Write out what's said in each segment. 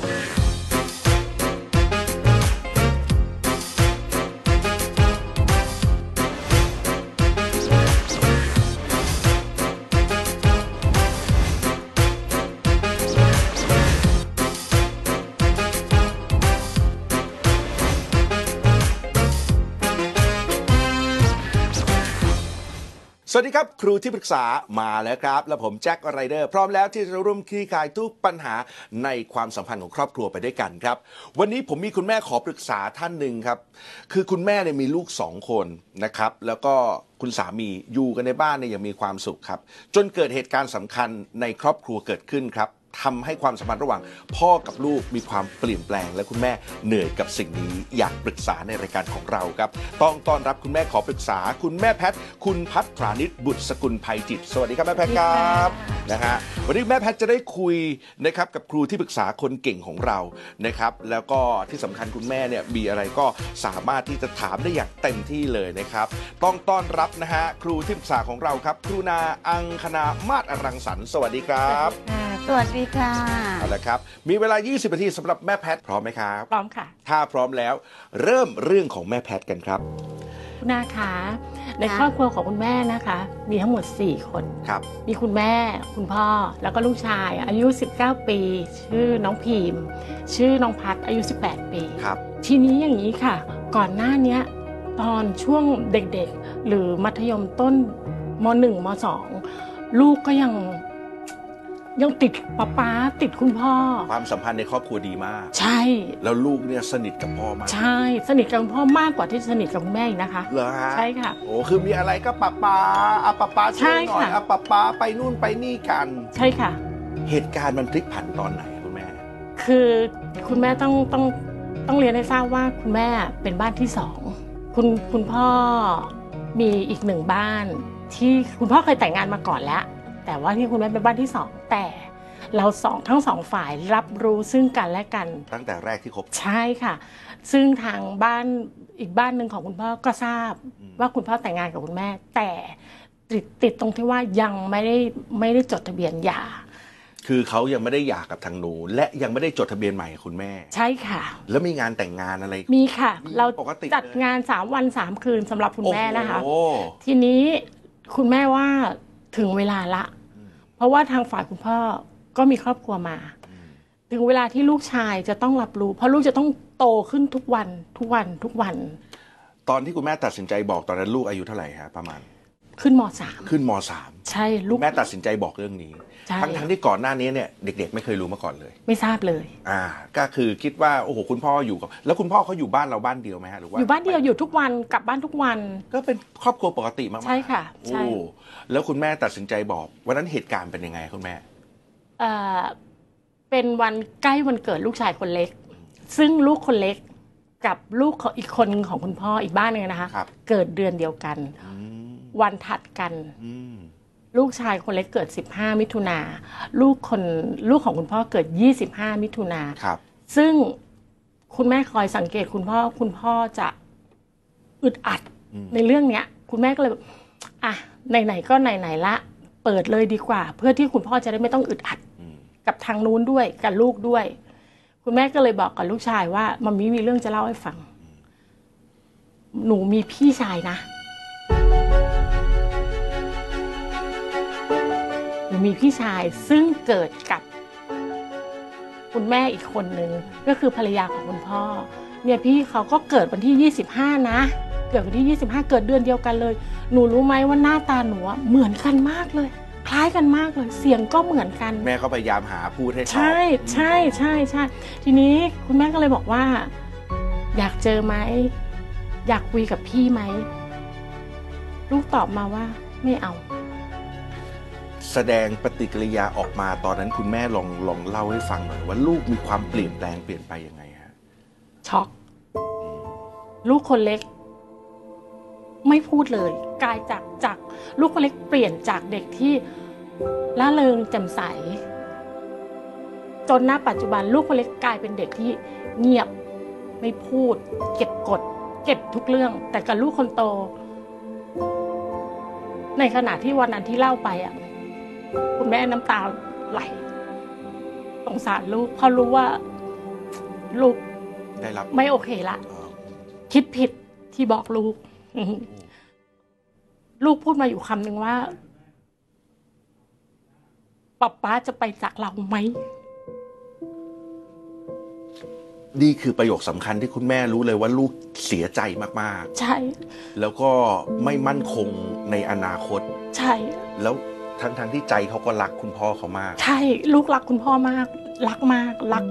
Thank you. สวัสดีครับ ครูที่ปรึกษามาแล้วครับ และผมแจ็คไรเดอร์ พร้อมแล้วที่จะร่วมคลี่คลายทุกปัญหาในความสัมพันธ์ของครอบครัวไปด้วยกันครับ วันนี้ผมมีคุณแม่ขอปรึกษาท่านหนึ่งครับ คือคุณแม่เนี่ยมีลูกสองคนนะครับ แล้วก็คุณสามีอยู่กันในบ้านเนี่ยยังมีความสุขครับ จนเกิดเหตุการณ์สำคัญในครอบครัวเกิดขึ้นครับ ทำให้ความสัมพันธ์ระหว่าง พ่อกับลูกมีความเปลี่ยนแปลง และคุณแม่เหนื่อยกับสิ่งนี้อยากปรึกษาในรายการของเราครับ ต้องต้อนรับคุณแม่ขอปรึกษา คุณแม่แพทย์คุณพัฒรานิตบุตรสกุลภัยจิต สวัสดีครับแม่แพทย์ครับนะฮะวันนี้แม่แพทย์จะได้คุยนะครับกับครูที่ปรึกษาคนเก่งของเรานะครับแล้วก็ที่สำคัญคุณแม่เนี่ยมีอะไรก็สามารถที่จะถามได้อย่างเต็มที่เลยนะครับ ต้องต้อนรับนะฮะครูที่ปรึกษาของเราครับ ครูนาอังคณามาศอรังสรรค์สวัสดีครับค่ะสวัสดีค่ะเอาละครับ มีเวลา 20 นาทีสำหรับแม่แพทย์พร้อมไหมครับ พร้อมค่ะ ถ้าพร้อมแล้ว เริ่มเรื่องของแม่แพทย์กันครับ คุณนาคะ ในครอบครัวของคุณแม่นะคะ มีทั้งหมด 4 คน ครับ มีคุณแม่ คุณพ่อ แล้วก็ลูกชาย อายุ 19 ปี ชื่อน้องพีมชื่อน้องพัดอายุ 18 ปี ครับ ทีนี้อย่างนี้ค่ะ ก่อนหน้าเนี้ยตอนช่วงเด็กๆ หรือมัธยมต้นม .1 ม .2 ลูกก็ยัง ยังติดป๊าป๊าติดคุณพ่อ ความสัมพันธ์ในครอบครัวดีมาก ใช่ แล้วลูกเนี่ยสนิทกับพ่อมากใช่ สนิทกับคุณพ่อมากกว่าที่สนิทกับคุณแม่อีกนะคะ เหรอฮะใช่ค่ะ โอ้คือมีอะไรก็ปะปาอะปะปาช่วยหน่อยใช่ค่ะอะปะปาไปนู่นไปนี่กัน ใช่ค่ะ เหตุการณ์มันพลิกผันตอนไหนคุณแม่ คือคุณแม่ต้องต้องต้องเรียนให้ทราบว่าคุณแม่เป็นบ้านที่สองคุณคุณพ่อมีอีกหนึ่งบ้าน ที่คุณพ่อเคยแต่งงานมาก่อนแล้ว แต่ว่าที่คุณแม่เป็นบ้านที่สองแต่เราสองทั้งสองฝ่ายรับรู้ซึ่งกันและกัน ตั้งแต่แรกที่คบ ใช่ค่ะ ซึ่งทางบ้านอีกบ้านหนึ่งของคุณพ่อก็ทราบอืมว่าคุณพ่อแต่งงานกับคุณแม่ แต่ติดติดตรงที่ว่ายังไม่ได้ไม่ได้จดทะเบียนหย่าคือเขายังไม่ได้หย่ากับทางหนู และยังไม่ได้จดทะเบียนใหม่กับคุณแม่ ใช่ค่ะ แล้วมีงานแต่งงานอะไร มีค่ะมีเราปกติจัดเลยงาน3วัน3คืนสำหรับคุณแม่นะคะโอ้โหทีนี้คุณแม่ว่า ถึงเวลาละอืมเพราะว่าทางฝ่ายคุณพ่อก็มีครอบครัวมาอืมถึงเวลาที่ลูกชายจะต้องรับรู้ เพราะลูกจะต้องโตขึ้นทุกวันทุกวันทุกวัน ตอนที่คุณแม่ตัดสินใจบอกตอนนั้นลูกอายุเท่าไหร่ฮะประมาณ ขึ้นมสามขึ้นมสามใช่ลูก แม่ตัดสินใจบอกเรื่องนี้ ใช่ ทั้งทั้งที่ก่อนหน้านี้เนี่ยเด็ก ๆ ไม่เคยรู้มาก่อนเลย ไม่ทราบเลย อ่า ก็คือคิดว่าโอ้โหคุณพ่ออยู่กับ แล้วคุณพ่อเขาอยู่บ้านเราบ้านเดียวไหมฮะหรือว่าอยู่บ้านเดียวอยู่ทุกวันกลับบ้านทุกวัน ก็เป็นครอบครัวปกติมากๆใช่ค่ะใช่ โอ้แล้วคุณแม่ตัดสินใจบอกวันนั้นเหตุการณ์เป็นยังไงคุณแม่ เอ่อเป็นวันใกล้วันเกิดลูกชายคนเล็ก ซึ่งลูกคนเล็กกับลูกของอีกคนหนึ่งของคุณพ่ออีกบ้านหนึงนะคะ ครับ เกิดเดือนเดียวกันอืม วันถัดกันอืมลูกชายคนเล็กเกิด 15 มิถุนาลูกคนลูกของคุณพ่อเกิด 25 มิถุนาครับ ซึ่งคุณแม่คอยสังเกตคุณพ่อคุณพ่อจะอึดอัดอืมในเรื่องเนี้ย คุณแม่ก็เลยแบบอะไหนๆก็ไหนๆละ เปิดเลยดีกว่า เพื่อที่คุณพ่อจะได้ไม่ต้องอึดอัดอืมกับทางนู้นด้วยกับลูกด้วย คุณแม่ก็เลยบอกกับลูกชายว่ามัมมี่มีเรื่องจะเล่าให้ฟัง หนูมีพี่ชายนะ มีพี่ชายซึ่งเกิดกับคุณแม่อีกคนหนึ่งก็คือภรรยาของคุณพ่อ เนี่ยพี่เขาก็เกิดวันที่ 25 นะ เกิดวันที่ 25 เกิดเดือนเดียวกันเลย หนูรู้ไหมว่าหน้าตาหนูอะเหมือนกันมากเลย คล้ายกันมากเลย เสียงก็เหมือนกัน แม่ก็พยายามหาพูดให้เขาใช่ใช่ใช่ใช่ทีนี้คุณแม่ก็เลยบอกว่า อยากเจอไหมอยากคุยกับพี่ไหมลูกตอบมาว่าไม่เอา แสดงปฏิกิริยาออกมาตอนนั้นคุณแม่ลองลองเล่าให้ฟังหน่อยว่าลูกมีความเปลี่ยนแปลงเปลี่ยนไปยังไงฮะช็อก ลูกคนเล็ก ไม่พูดเลยกลายจากจากลูกคนเล็กเปลี่ยนจากเด็กที่ล่าเริงแจ่มใส จนณปัจจุบันลูกคนเล็กกลายเป็นเด็กที่เงียบไม่พูด เก็บกด เก็บทุกเรื่อง แต่กับลูกคนโต ในขณะที่วันนั้นที่เล่าไปอะ คุณแม่น้ำตาไหลสงสารลูกเพราะรู้ว่าลูกได้รับไม่โอเคละเอ่อคิดผิดที่บอกลูก ลูกพูดมาอยู่คำหนึ่งว่าป๊าป๊าจะไปจากเราไหมนี่คือประโยคสำคัญที่คุณแม่รู้เลยว่าลูกเสียใจมากใช่ๆแล้วก็ไม่มั่นคงในอนาคต ใช่ แล้ว ทั้งๆที่ใจเขาก็รักคุณพ่อเขามาก ใช่ลูกรักคุณพ่อมาก รักมากรัก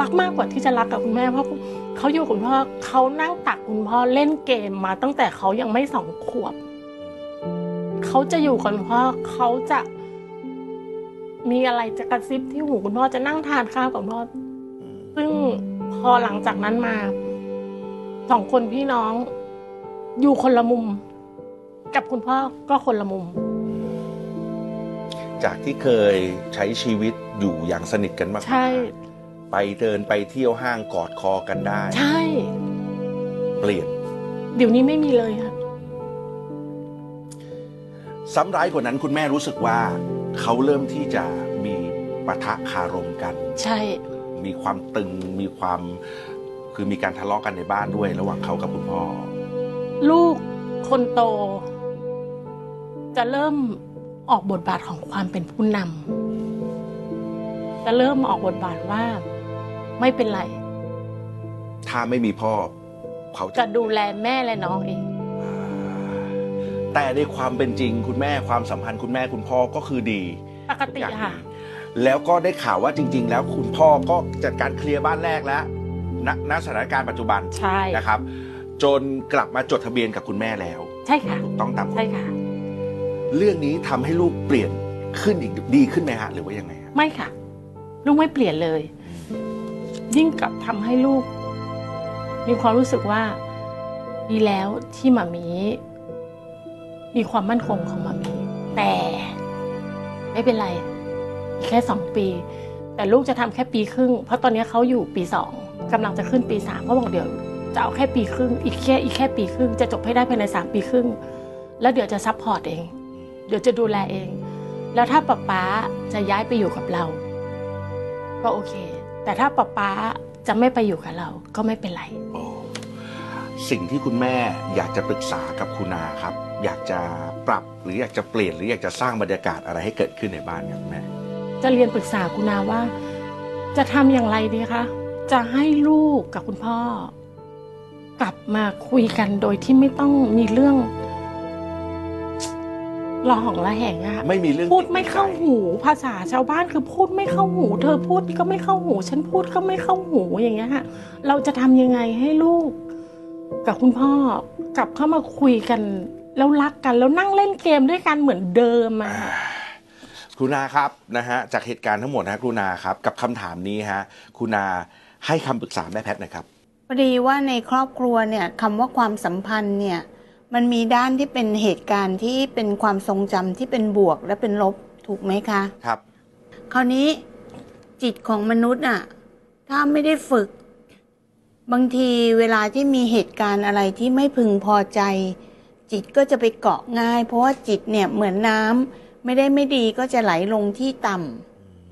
รักมากกว่าที่จะรักกับคุณแม่เพราะเขาอยู่กับคุณพ่อเขานั่งตักคุณพ่อเล่นเกมมาตั้งแต่เขายังไม่สองขวบเขาจะอยู่กับคุณพ่อเขาจะมีอะไรจะกระซิบที่หูคุณพ่อจะนั่งทานข้าวกับพ่อซึ่งพอหลังจากนั้นมาสองคนพี่น้อง อยู่คนละมุม กับคุณพ่อก็คนละมุม จากที่เคยใช้ชีวิตอยู่อย่างสนิทกันมากๆใช่ ไปเดินไปเที่ยวห้างกอดคอกันได้ ใช่ เปลี่ยน เดี๋ยวนี้ไม่มีเลยค่ะซ้ำร้ายกว่านั้นคุณแม่รู้สึกว่า เขาเริ่มที่จะมีปะทะคารมกัน ใช่ มีความตึงมีความคือมีการทะเลาะกันในบ้านด้วย ระหว่างเขากับคุณพ่อ ลูกคนโต จะเริ่ม ออกบทบาทของความเป็นผู้นำจะเริ่มออกบทบาทว่า ไม่เป็นไร ถ้าไม่มีพ่อ เขาจะดูแลแม่และน้องเองแต่ในความเป็นจริงคุณแม่ความสัมพันธ์คุณแม่คุณพ่อก็คือดีปกติอย่างค่ะดีแล้วก็ได้ข่าวว่าจริง ๆ แล้วคุณพ่อก็จัดการเคลียร์บ้านแรกแล้วณณสถานการณ์ปัจจุบันใช่นะครับ จนกลับมาจดทะเบียนกับคุณแม่แล้ว ใช่ค่ะถูกต้องตามกฎใช่ค่ะ เรื่องนี้ทำให้ลูกเปลี่ยนขึ้นอีกดีขึ้นไหมฮะหรือว่ายังไงฮะไม่ค่ะ ลูกไม่เปลี่ยนเลย ยิ่งกลับทำให้ลูก มีความรู้สึกว่า ดีแล้วที่หม่ามี้ มีความมั่นคงของหม่ามี้แต่ ไม่เป็นไรอีกแค่สองปี แต่ลูกจะทำแค่ปีครึ่ง เพราะตอนนี้เขาอยู่ปีสองกำลังจะขึ้นปีสามเขาบอกเดี๋ยวจะเอาแค่ปีครึ่ง อีกแค่อีกแค่ปีครึ่ง จะจบให้ได้ภายในสามปีครึ่ง แล้วเดี๋ยวจะ support เอง เดี๋ยวจะดูแลเอง แล้วถ้าป๊าป๊าจะย้ายไปอยู่กับเรา ก็โอเค แต่ถ้าป๊าป๊าจะไม่ไปอยู่กับเรา ก็ไม่เป็นไร โอ้สิ่งที่คุณแม่อยากจะปรึกษากับคุณนาครับ อยากจะปรับหรืออยากจะเปลี่ยนหรืออยากจะสร้างบรรยากาศอะไรให้เกิดขึ้นในบ้านครับแม่ จะเรียนปรึกษาคุณนาว่า จะทำอย่างไรดีคะ จะให้ลูกกับคุณพ่อ กลับมาคุยกันโดยที่ไม่ต้องมีเรื่อง รอหองระแหงอะไม่มีเรื่องพูดไม่เข้าหูภาษาชาวบ้านคือพูดไม่เข้าหู เธอพูดก็ไม่เข้าหู ฉันพูดก็ไม่เข้าหูอย่างเงี้ยค่ะเราจะทำยังไงให้ลูก กับคุณพ่อกลับเข้ามาคุยกัน แล้วรักกันแล้วนั่งเล่นเกมด้วยกันเหมือนเดิมอะอ่าครูนาครับนะฮะจากเหตุการณ์ทั้งหมดนะครูนาครับ กับคำถามนี้ฮะครูนาให้คำปรึกษาแม่แพทย์หนะครับพอดีว่าในครอบครัวเนี่ยคำว่าความสัมพันธ์เนี่ย มันมีด้านที่เป็นเหตุการณ์ที่เป็นความทรงจำที่เป็นบวกและเป็นลบถูกไหมคะ ครับ คราวนี้จิตของมนุษย์อะ ถ้าไม่ได้ฝึก บางทีเวลาที่มีเหตุการณ์อะไรที่ไม่พึงพอใจ จิตก็จะไปเกาะง่าย เพราะว่าจิตเนี่ยเหมือนน้ำไม่ได้ไม่ดีก็จะไหลลงที่ต่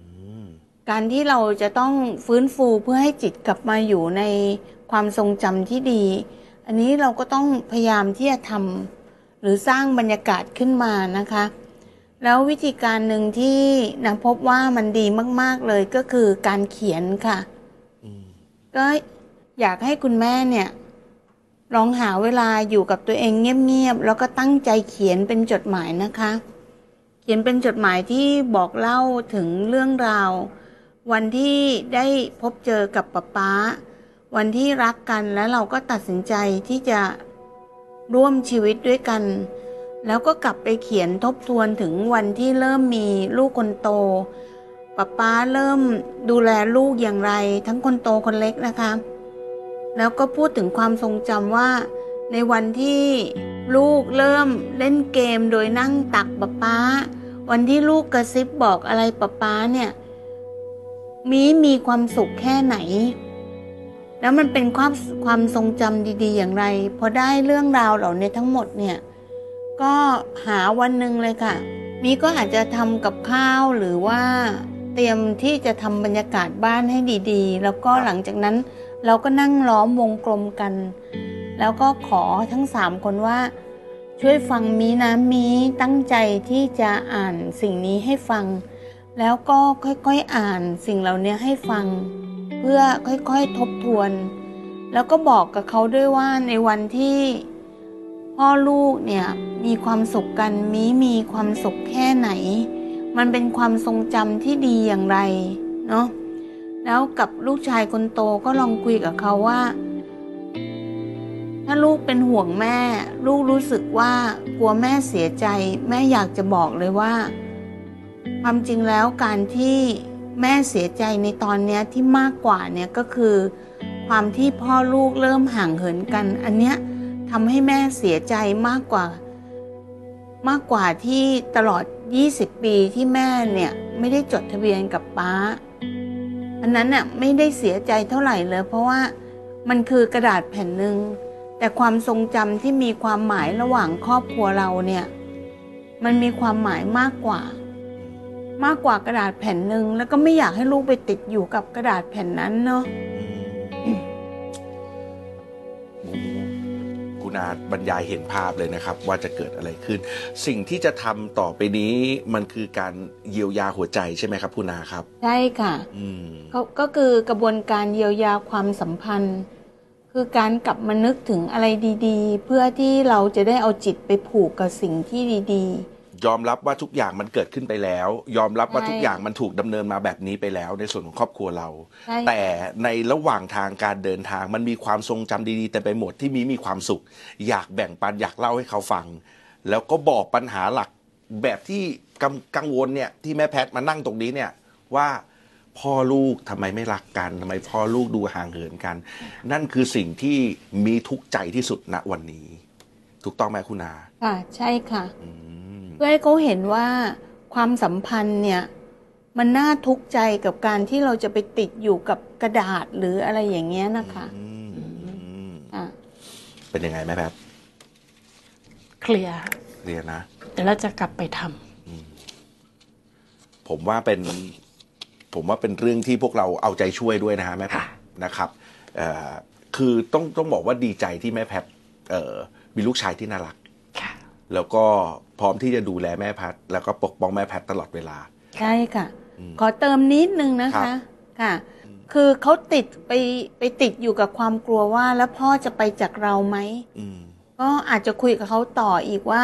ำการที่เราจะต้องฟื้นฟูเพื่อให้จิตกลับมาอยู่ในความทรงจำที่ดี อันนี้เราก็ต้องพยายามที่จะทำหรือสร้างบรรยากาศขึ้นมานะคะ แล้ววิธีการหนึ่งที่นะพบว่ามันดีมาก ๆเลยก็คือการเขียนค่ะก็อยากให้คุณแม่เนี่ย ลองหาเวลาอยู่กับตัวเองเงียบๆแล้วก็ตั้งใจเขียนเป็นจดหมายนะคะ เขียนเป็นจดหมายที่บอกเล่าถึงเรื่องราว วันที่ได้พบเจอกับป๊าป๊า วันที่รักกันแล้วเราก็ตัดสินใจที่จะร่วมชีวิตด้วยกัน แล้วก็กลับไปเขียนทบทวนถึงวันที่เริ่มมีลูกคนโตป๊าป๊าเริ่มดูแลลูกอย่างไร ทั้งคนโตคนเล็กนะคะ แล้วก็พูดถึงความทรงจำว่า ในวันที่ลูกเริ่มเล่นเกมโดยนั่งตักป๊าป๊า วันที่ลูกกระซิบบอกอะไรป๊าป๊าเนี่ย มีมีความสุขแค่ไหน แล้วมันเป็นความความทรงจำดี ๆ อย่างไรพอได้เรื่องราวเหล่านี้ทั้งหมดเนี่ยก็หาวันหนึ่งเลยค่ะ มีก็อาจจะทำกับข้าวหรือว่าเตรียมที่จะทำบรรยากาศบ้านให้ดีๆ แล้วก็หลังจากนั้นเราก็นั่งล้อมวงกลมกัน แล้วก็ขอทั้งสามคนว่า ช่วยฟังมีนะมีตั้งใจที่จะอ่านสิ่งนี้ให้ฟัง แล้วก็ค่อยๆอ่านสิ่งเหล่านี้ให้ฟัง พื่อค่อยๆทบทวน แล้วก็บอกกับเขาด้วยว่าในวันที่พ่อลูกเนี่ยมีความสุขกันมีมีความสุขแค่ไหน มันเป็นความทรงจำที่ดีอย่างไรเนาะแล้วกับลูกชายคนโตก็ลองคุยกับเขาว่า ถ้าลูกเป็นห่วงแม่ ลูกรู้สึกว่ากลัวแม่เสียใจ แม่อยากจะบอกเลยว่า ความจริงแล้วการที่ แม่เสียใจในตอนเนี้ยที่มากกว่าเนี่ยก็คือ ความที่พ่อลูกเริ่มห่างเหินกัน อันเนี้ยทำให้แม่เสียใจมากกว่า มากกว่าที่ตลอด 20 ปีที่แม่เนี่ยไม่ได้จดทะเบียนกับป้า อันนั้นน่ะไม่ได้เสียใจเท่าไหร่เลย เพราะว่ามันคือกระดาษแผ่นหนึ่งแต่ความทรงจำที่มีความหมายระหว่างครอบครัวเราเนี่ย มันมีความหมายมากกว่า มากกว่ากระดาษแผ่นหนึ่งแล้วก็ไม่อยากให้ลูกไปติดอยู่กับกระดาษแผ่นนั้นเนาะโอ้โหคุณอาบรรยายเห็นภาพเลยนะครับ ว่าจะเกิดอะไรขึ้น สิ่งที่จะทำต่อไปนี้มันคือการเยียวยาหัวใจใช่ไหมครับคุณอาครับ ใช่ค่ะอืมก็ก็คือกระบวนการเยียวยาความสัมพันธ์ คือการกลับมานึกถึงอะไรดี ๆ เพื่อที่เราจะได้เอาจิตไปผูกกับสิ่งที่ดี ยอมรับว่าทุกอย่างมันเกิดขึ้นไปแล้ว ยอมรับว่าใช่ทุกอย่างมันถูกดำเนินมาแบบนี้ไปแล้ว ในส่วนของครอบครัวเราๆใช่แต่ในระหว่างทางการเดินทางมันมีความทรงจำดีๆแต่ไปหมดที่มีมีความสุข อยากแบ่งปันอยากเล่าให้เขาฟัง แล้วก็บอกปัญหาหลักแบบที่กังกังวลเนี่ยที่แม่แพทย์มานั่งตรงนี้เนี่ยว่าพ่อลูกทำไมไม่รักกันทำไมพ่อลูกดูห่างเหินกัน นั่นคือสิ่งที่มีทุกข์ใจที่สุดณวันนี้ ถูกต้องไหมคุณอาค่ะใช่ค่ะอืม เพื่อให้เขาเห็นว่าความสัมพันธ์เนี่ย มันน่าทุกข์ใจกับการที่เราจะไปติดอยู่กับกระดาษหรืออะไรอย่างเงี้ยนะคะอืมอืมอะเป็นยังไงแม่แพทย์เคลียร์เรียนนะเดี๋ยวเราจะกลับไปทำผมว่าเป็น ผมว่าเป็นเรื่องที่พวกเราเอาใจช่วยด้วยนะฮะแม่แพทย์นะครับเอ่อคือต้องต้องบอกว่าดีใจที่แม่แพทย์เอ่อมีลูกชายที่น่ารักค่ะ แล้วก็พร้อมที่จะดูแลแม่แพทย์แล้วก็ปกป้องแม่แพทย์ตลอดเวลา ใช่ค่ะ อืม ขอเติมนิดนึงนะครัคะบ ค่ะ คือเขาติดไปไปติดอยู่กับความกลัวว่าแล้วพ่อจะไปจากเราไหม อืม ก็อาจจะคุยกับเขาต่ออีกว่า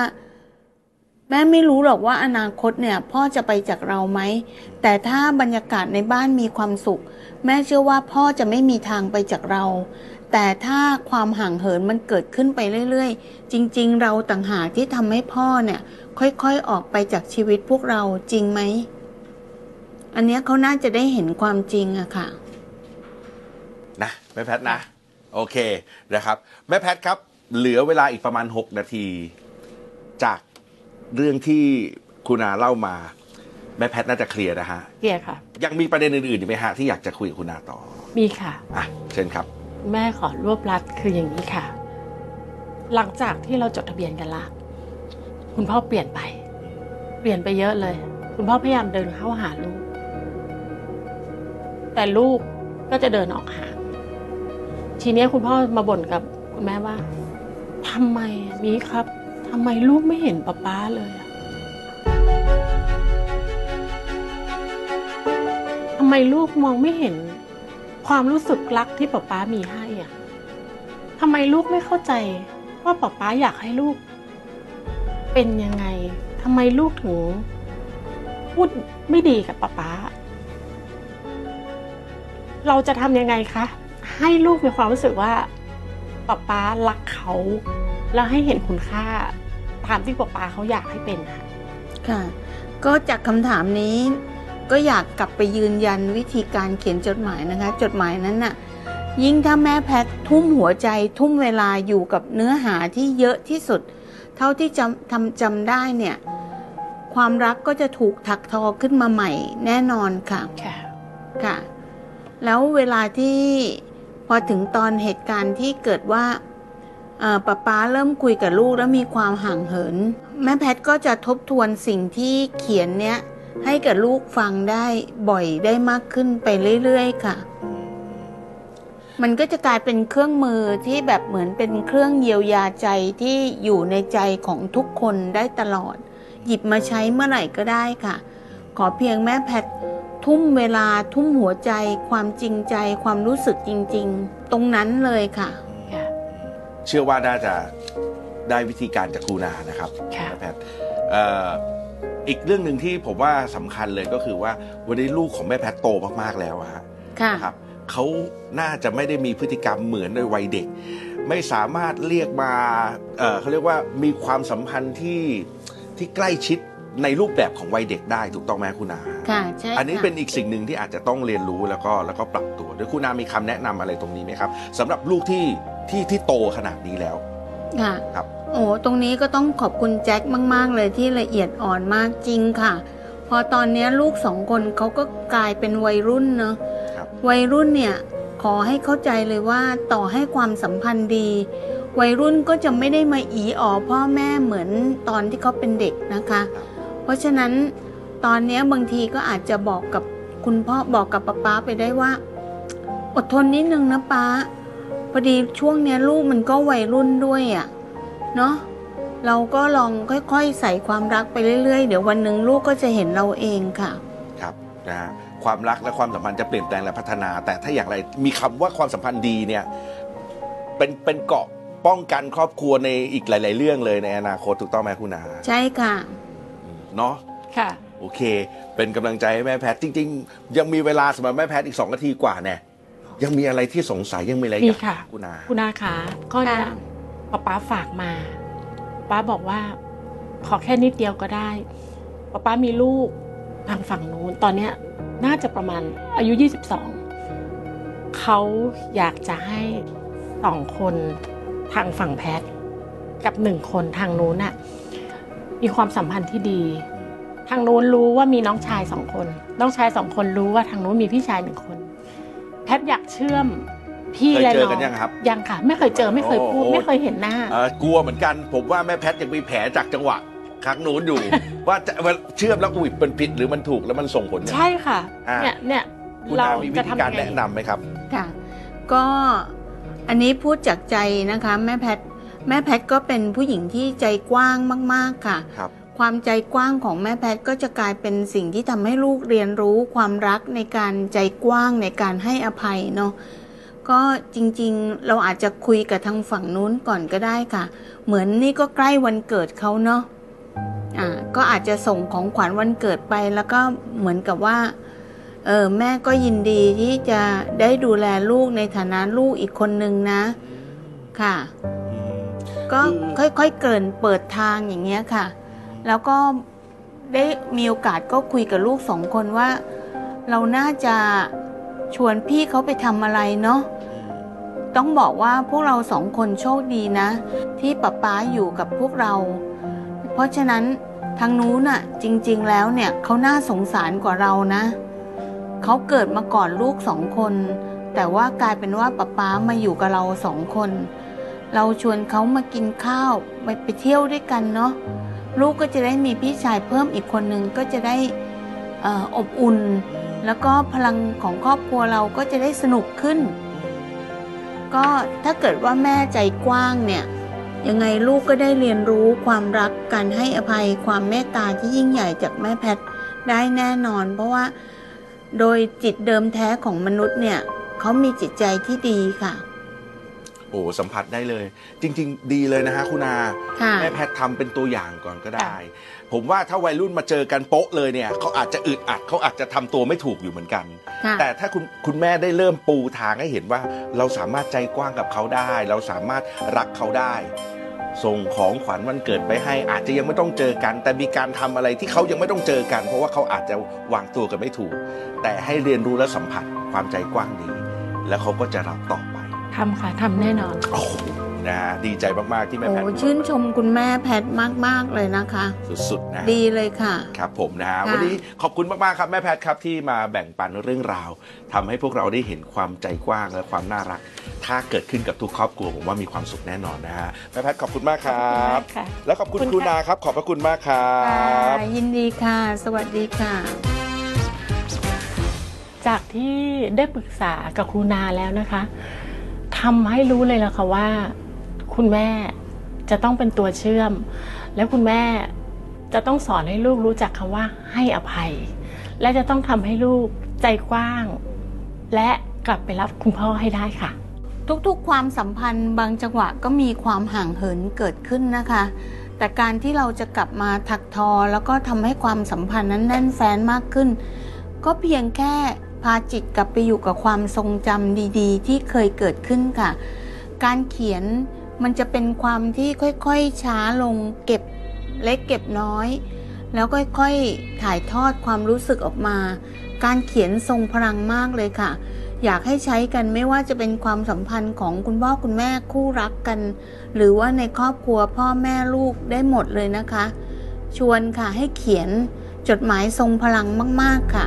แม่ไม่รู้หรอกว่าอนาคตเนี่ย พ่อจะไปจากเราไหม แต่ถ้าบรรยากาศในบ้านมีความสุข แม่เชื่อว่าพ่อจะไม่มีทางไปจากเรา แต่ถ้าความห่างเหินมันเกิดขึ้นไปเรื่อยๆ จริงๆ เราต่างหากที่ทำให้พ่อเนี่ยค่อยๆ ออกไปจากชีวิตพวกเราจริงไหม อันเนี้ยเขาน่าจะได้เห็นความจริงอะค่ะ นะแม่แพทย์นะ โอเคนะครับ แม่แพทย์ครับ เหลือเวลาอีกประมาณ 6 นาที จากเรื่องที่คุณอาเล่ามา แม่แพทย์น่าจะเคลียร์นะฮะเคลียร์ค่ะ ยังมีประเด็นอื่นๆอีกไหมฮะที่อยากจะคุยกับคุณอาต่อ มีค่ะ อะ เชิญครับ แม่ขอรวบรัดคืออย่างนี้ค่ะ หลังจากที่เราจดทะเบียนกันละคุณพ่อเปลี่ยนไป เปลี่ยนไปเยอะเลย คุณพ่อพยายามเดินเข้าหาลูก แต่ลูกก็จะเดินออกห่างทีนี้คุณพ่อมาบ่นกับคุณแม่ว่าทำไมอะมีครับทำไมลูกไม่เห็นป๊าป๊าเลยอะทำไมลูกมองไม่เห็น ความรู้สึกรักที่ป๊าป๊ามีให้อะทำไมลูกไม่เข้าใจว่าป๊าป๊าอยากให้ลูก เป็นยังไงทำไมลูกถึงพูดไม่ดีกับป๊าป๊า เราจะทำยังไงคะ ให้ลูกมีความรู้สึกว่าป๊าป๊ารักเขา แล้วให้เห็นคุณค่าตามที่ป๊าป๊าเขาอยากให้เป็นค่ะค่ะก็จากคำถามนี้ ก็อยากกลับไปยืนยันวิธีการเขียนจดหมายนะคะ จดหมายนั้นน่ะยิ่งถ้าแม่แพทย์ทุ่มหัวใจทุ่มเวลาอยู่กับเนื้อหาที่เยอะที่สุด เท่าที่จำทำจำได้เนี่ย ความรักก็จะถูกถักทอขึ้นมาใหม่แน่นอนค่ะค่ะค่ะ แล้วเวลาที่พอถึงตอนเหตุการณ์ที่เกิดว่าเอ่อป๊าป๊าเริ่มคุยกับลูกแล้วมีความห่างเหิน แม่แพทย์ก็จะทบทวนสิ่งที่เขียนเนี้ย ให้กับลูกฟังได้บ่อยได้มากขึ้นไปเรื่อยๆค่ะ มันก็จะกลายเป็นเครื่องมือที่แบบเหมือนเป็นเครื่องเยียวยาใจที่อยู่ในใจของทุกคนได้ตลอด หยิบมาใช้เมื่อไหร่ก็ได้ค่ะ ขอเพียงแม่แพทย์ทุ่มเวลาทุ่มหัวใจ ความจริงใจ ความรู้สึกจริง ๆ ตรงนั้นเลยค่ะค่ะเชื่อว่าน่าจะได้วิธีการจากครูนานะครับค่ะแพทย์เอ่ออีกเรื่องหนึ่งที่ผมว่าสำคัญเลยก็คือว่าวันนี้ลูกของแม่แพทย์โตมากๆแล้วอะฮะค่ะนะครับเขาน่าจะไม่ได้มีพฤติกรรมเหมือนในวัยเด็ก ไม่สามารถเรียกมาเอ่อเขาเรียกว่ามีความสัมพันธ์ที่ที่ใกล้ชิดในรูปแบบของวัยเด็กได้ถูกต้องไหมคุณนาค่ะใช่อันนี้ค่ะเป็นอีกสิ่งหนึ่งที่อาจจะต้องเรียนรู้แล้วก็แล้วก็ปรับตัวโดยคุณนามีคำแนะนำอะไรตรงนี้ไหมครับสำหรับลูกที่ที่ที่โตขนาดนี้แล้วค่ะครับ โอ้ตรงนี้ก็ต้องขอบคุณแจ็คมาก ๆ เลยที่ละเอียดอ่อนมากจริงค่ะ พอตอนเนี้ยลูกสองคนเขาก็กลายเป็นวัยรุ่นเนาะครับวัยรุ่นเนี่ยขอให้เข้าใจเลยว่าต่อให้ความสัมพันธ์ดี วัยรุ่นก็จะไม่ได้มาอีอ๋อพ่อแม่เหมือนตอนที่เขาเป็นเด็กนะคะ เพราะฉะนั้นตอนเนี้ยบางทีก็อาจจะบอกกับคุณพ่อบอกกับป๊าป๊าไปได้ว่า อดทนนิดนึงนะป๊าพอดีช่วงเนี้ยลูกมันก็วัยรุ่นด้วยอะ่ะ เนาะเราก็ลองค่อยๆ ใส่ความรักไปเรื่อยๆ เดี๋ยววันหนึ่งลูกก็จะเห็นเราเองค่ะครับนะฮะความรักและความสัมพันธ์จะเปลี่ยนแปลงและพัฒนา แต่ถ้าอย่างไรมีคำว่าความสัมพันธ์ดีเนี่ยเป็นเป็นเกราะป้องกันครอบครัวในอีกหลาย ๆ เรื่องเลยในอนาคตถูกต้องไหมคุณนาใช่ค่ะเนาะค่ะโอเค เป็นกำลังใจให้แม่แพทย์จริง ๆ ยังมีเวลาสำหรับแม่แพทย์อีกสองนาทีกว่าแน่ยังมีอะไรที่สงสัยยังมีอะไรมีอยากค่ะถามคุณนาคุณอาขาก็เนี่ ยค่ะป้าป้าฝากมา ป้าบอกว่า ขอแค่นิดเดียวก็ได้ป้าป้ามีลูกทางฝั่งนู้นตอนเนี้ยน่าจะประมาณอายุ 22 เขาอยากจะให้สองคนทางฝั่งแพทกับหนึ่งคนทางนู้นน่ะมีความสัมพันธ์ที่ดี ทางนู้นรู้ว่ามีน้องชายสองคน น้องชายสองคนรู้ว่าทางนู้นมีพี่ชายหนึ่งคน แพทอยากเชื่อม พี่เคยและเจอน้องกันยังครับ ยังค่ะ ไม่เคยเจอไม่เคยพูด โอ้ไม่เคยเห็นหน้า เอ่อกลัวเหมือนกัน ผมว่าแม่แพทย์ยังมีแผลจากจังหวะครั้งนู้นอยู่ ว่าจะว่าเชื่อมแล้วอุ้ยเป็นผิดหรือมันถูกแล้วมันส่งผลยังไง ใช่ค่ะ อ่าเนี่ยเนี่ยคุณเรานามีวิจะธีทำการยังไง แนะนำไหมครับ ค่ะก็อันนี้พูดจากใจนะคะแม่แพทย์แม่แพทย์ก็เป็นผู้หญิงที่ใจกว้างมาก ๆ ค่ะ ครับ ความใจกว้างของแม่แพทย์ก็จะกลายเป็นสิ่งที่ทำให้ลูกเรียนรู้ความรักในการใจกว้างในการให้อภัยเนาะ ก็จริงๆ เราอาจจะคุยกับทางฝั่งนู้นก่อนก็ได้ค่ะ เหมือนนี่ก็ใกล้วันเกิดเขาเนาะอ่าก็อาจจะส่งของขวัญวันเกิดไปแล้วก็เหมือนกับว่าเออแม่ก็ยินดีที่จะได้ดูแลลูกในฐานะลูกอีกคนนึงนะ ค่ะ ก็ค่อยๆเกริ่นเปิดทางอย่างเงี้ยค่ะ แล้วก็ได้มีโอกาสก็คุยกับลูกสองคนว่า เราน่าจะชวนพี่เขาไปทำอะไรเนาะ ต้องบอกว่าพวกเราสองคนโชคดีนะ ที่ป๊าป๊าอยู่กับพวกเรา เพราะฉะนั้นทางนู้นน่ะ จริง ๆ แล้วเนี่ยเขาน่าสงสารกว่าเรานะเขาเกิดมาก่อนลูกสองคน แต่ว่ากลายเป็นว่าป๊าป๊ามาอยู่กับเราสองคน เราชวนเขามากินข้าวไปไปเที่ยวด้วยกันเนาะลูกก็จะได้มีพี่ชายเพิ่มอีกคนนึงก็จะได้ออบอุ่น แล้วก็พลังของครอบครัวเราก็จะได้สนุกขึ้น ก็ถ้าเกิดว่าแม่ใจกว้างเนี่ย ยังไงลูกก็ได้เรียนรู้ความรักการให้อภัยความเมตตาที่ยิ่งใหญ่จากแม่แพทย์ได้แน่นอน เพราะว่าโดยจิตเดิมแท้ของมนุษย์เนี่ยเขามีจิตใจที่ดีค่ะ โอ้สัมผัสได้เลย จริง ๆ ดีเลยนะฮะคุณอาค่ะแม่แพทย์ทำเป็นตัวอย่างก่อนก็ได้ ผมว่าถ้าวัยรุ่นมาเจอกันโป๊ะเลยเนี่ยเขาอาจจะอึดอัดเขาอาจจะทำตัวไม่ถูกอยู่เหมือนกันค่ะแต่ถ้าคุณคุณแม่ได้เริ่มปูทางให้เห็นว่า เราสามารถใจกว้างกับเขาได้ เราสามารถรักเขาได้ส่งของขวัญวันเกิดไปให้อาจจะยังไม่ต้องเจอกัน แต่มีการทำอะไรที่เขายังไม่ต้องเจอกัน เพราะว่าเขาอาจจะวางตัวกันไม่ถูก แต่ให้เรียนรู้และสัมผัสความใจกว้างนี้ แล้วเขาก็จะรับต่อไป ทำค่ะทำแน่นอนโอ้โหนะฮะดีใจมาก ๆ ที่แม่โอ้แพทย์ชื่นชมคุณแม่แพทมาก ๆ เลยนะคะ สุด ๆ นะ ดีเลยค่ะ ครับผมนะฮะ ค่ะ วันนี้ขอบคุณมาก ๆ ครับแม่แพทย์ครับที่มาแบ่งปันเรื่องราวทำให้พวกเราได้เห็นความใจกว้างและความน่ารัก ถ้าเกิดขึ้นกับทุกครอบครัวผมว่ามีความสุขแน่นอนนะฮะแม่แพทย์ขอบคุณมากครับค่ะ แล้วขอบคุณขอบคคุรูณค่ะ นาครับ ขอบพระคุณมากครับ ค่ะยินดีค่ะ สวัสดีค่ะ จากที่ได้ปรึกษากับครูนาแล้วนะคะ ทำให้รู้เลยล่ะค่ะว่า คุณแม่จะต้องเป็นตัวเชื่อม แล้วคุณแม่จะต้องสอนให้ลูกรู้จักคำว่าให้อภัย และจะต้องทำให้ลูกใจกว้าง และกลับไปรับคุณพ่อให้ได้ค่ะ ทุกๆ ความสัมพันธ์บางจังหวะก็มีความห่างเหินเกิดขึ้นนะคะ แต่การที่เราจะกลับมาถักทอ แล้วก็ทำให้ความสัมพันธ์นั้นแน่นแฟ้นมากขึ้น ก็เพียงแค่ พาจิตกลับไปอยู่กับความทรงจำดีๆ ที่เคยเกิดขึ้นค่ะ การเขียนมันจะเป็นความที่ค่อยๆช้าลงเก็บเล็กเก็บน้อย แล้วค่อยๆถ่ายทอดความรู้สึกออกมา การเขียนทรงพลังมากเลยค่ะ อยากให้ใช้กันไม่ว่าจะเป็นความสัมพันธ์ของคุณพ่อคุณแม่คู่รักกัน หรือว่าในครอบครัวพ่อแม่ลูกได้หมดเลยนะคะ ชวนค่ะให้เขียนจดหมายทรงพลังมาก ๆค่ะ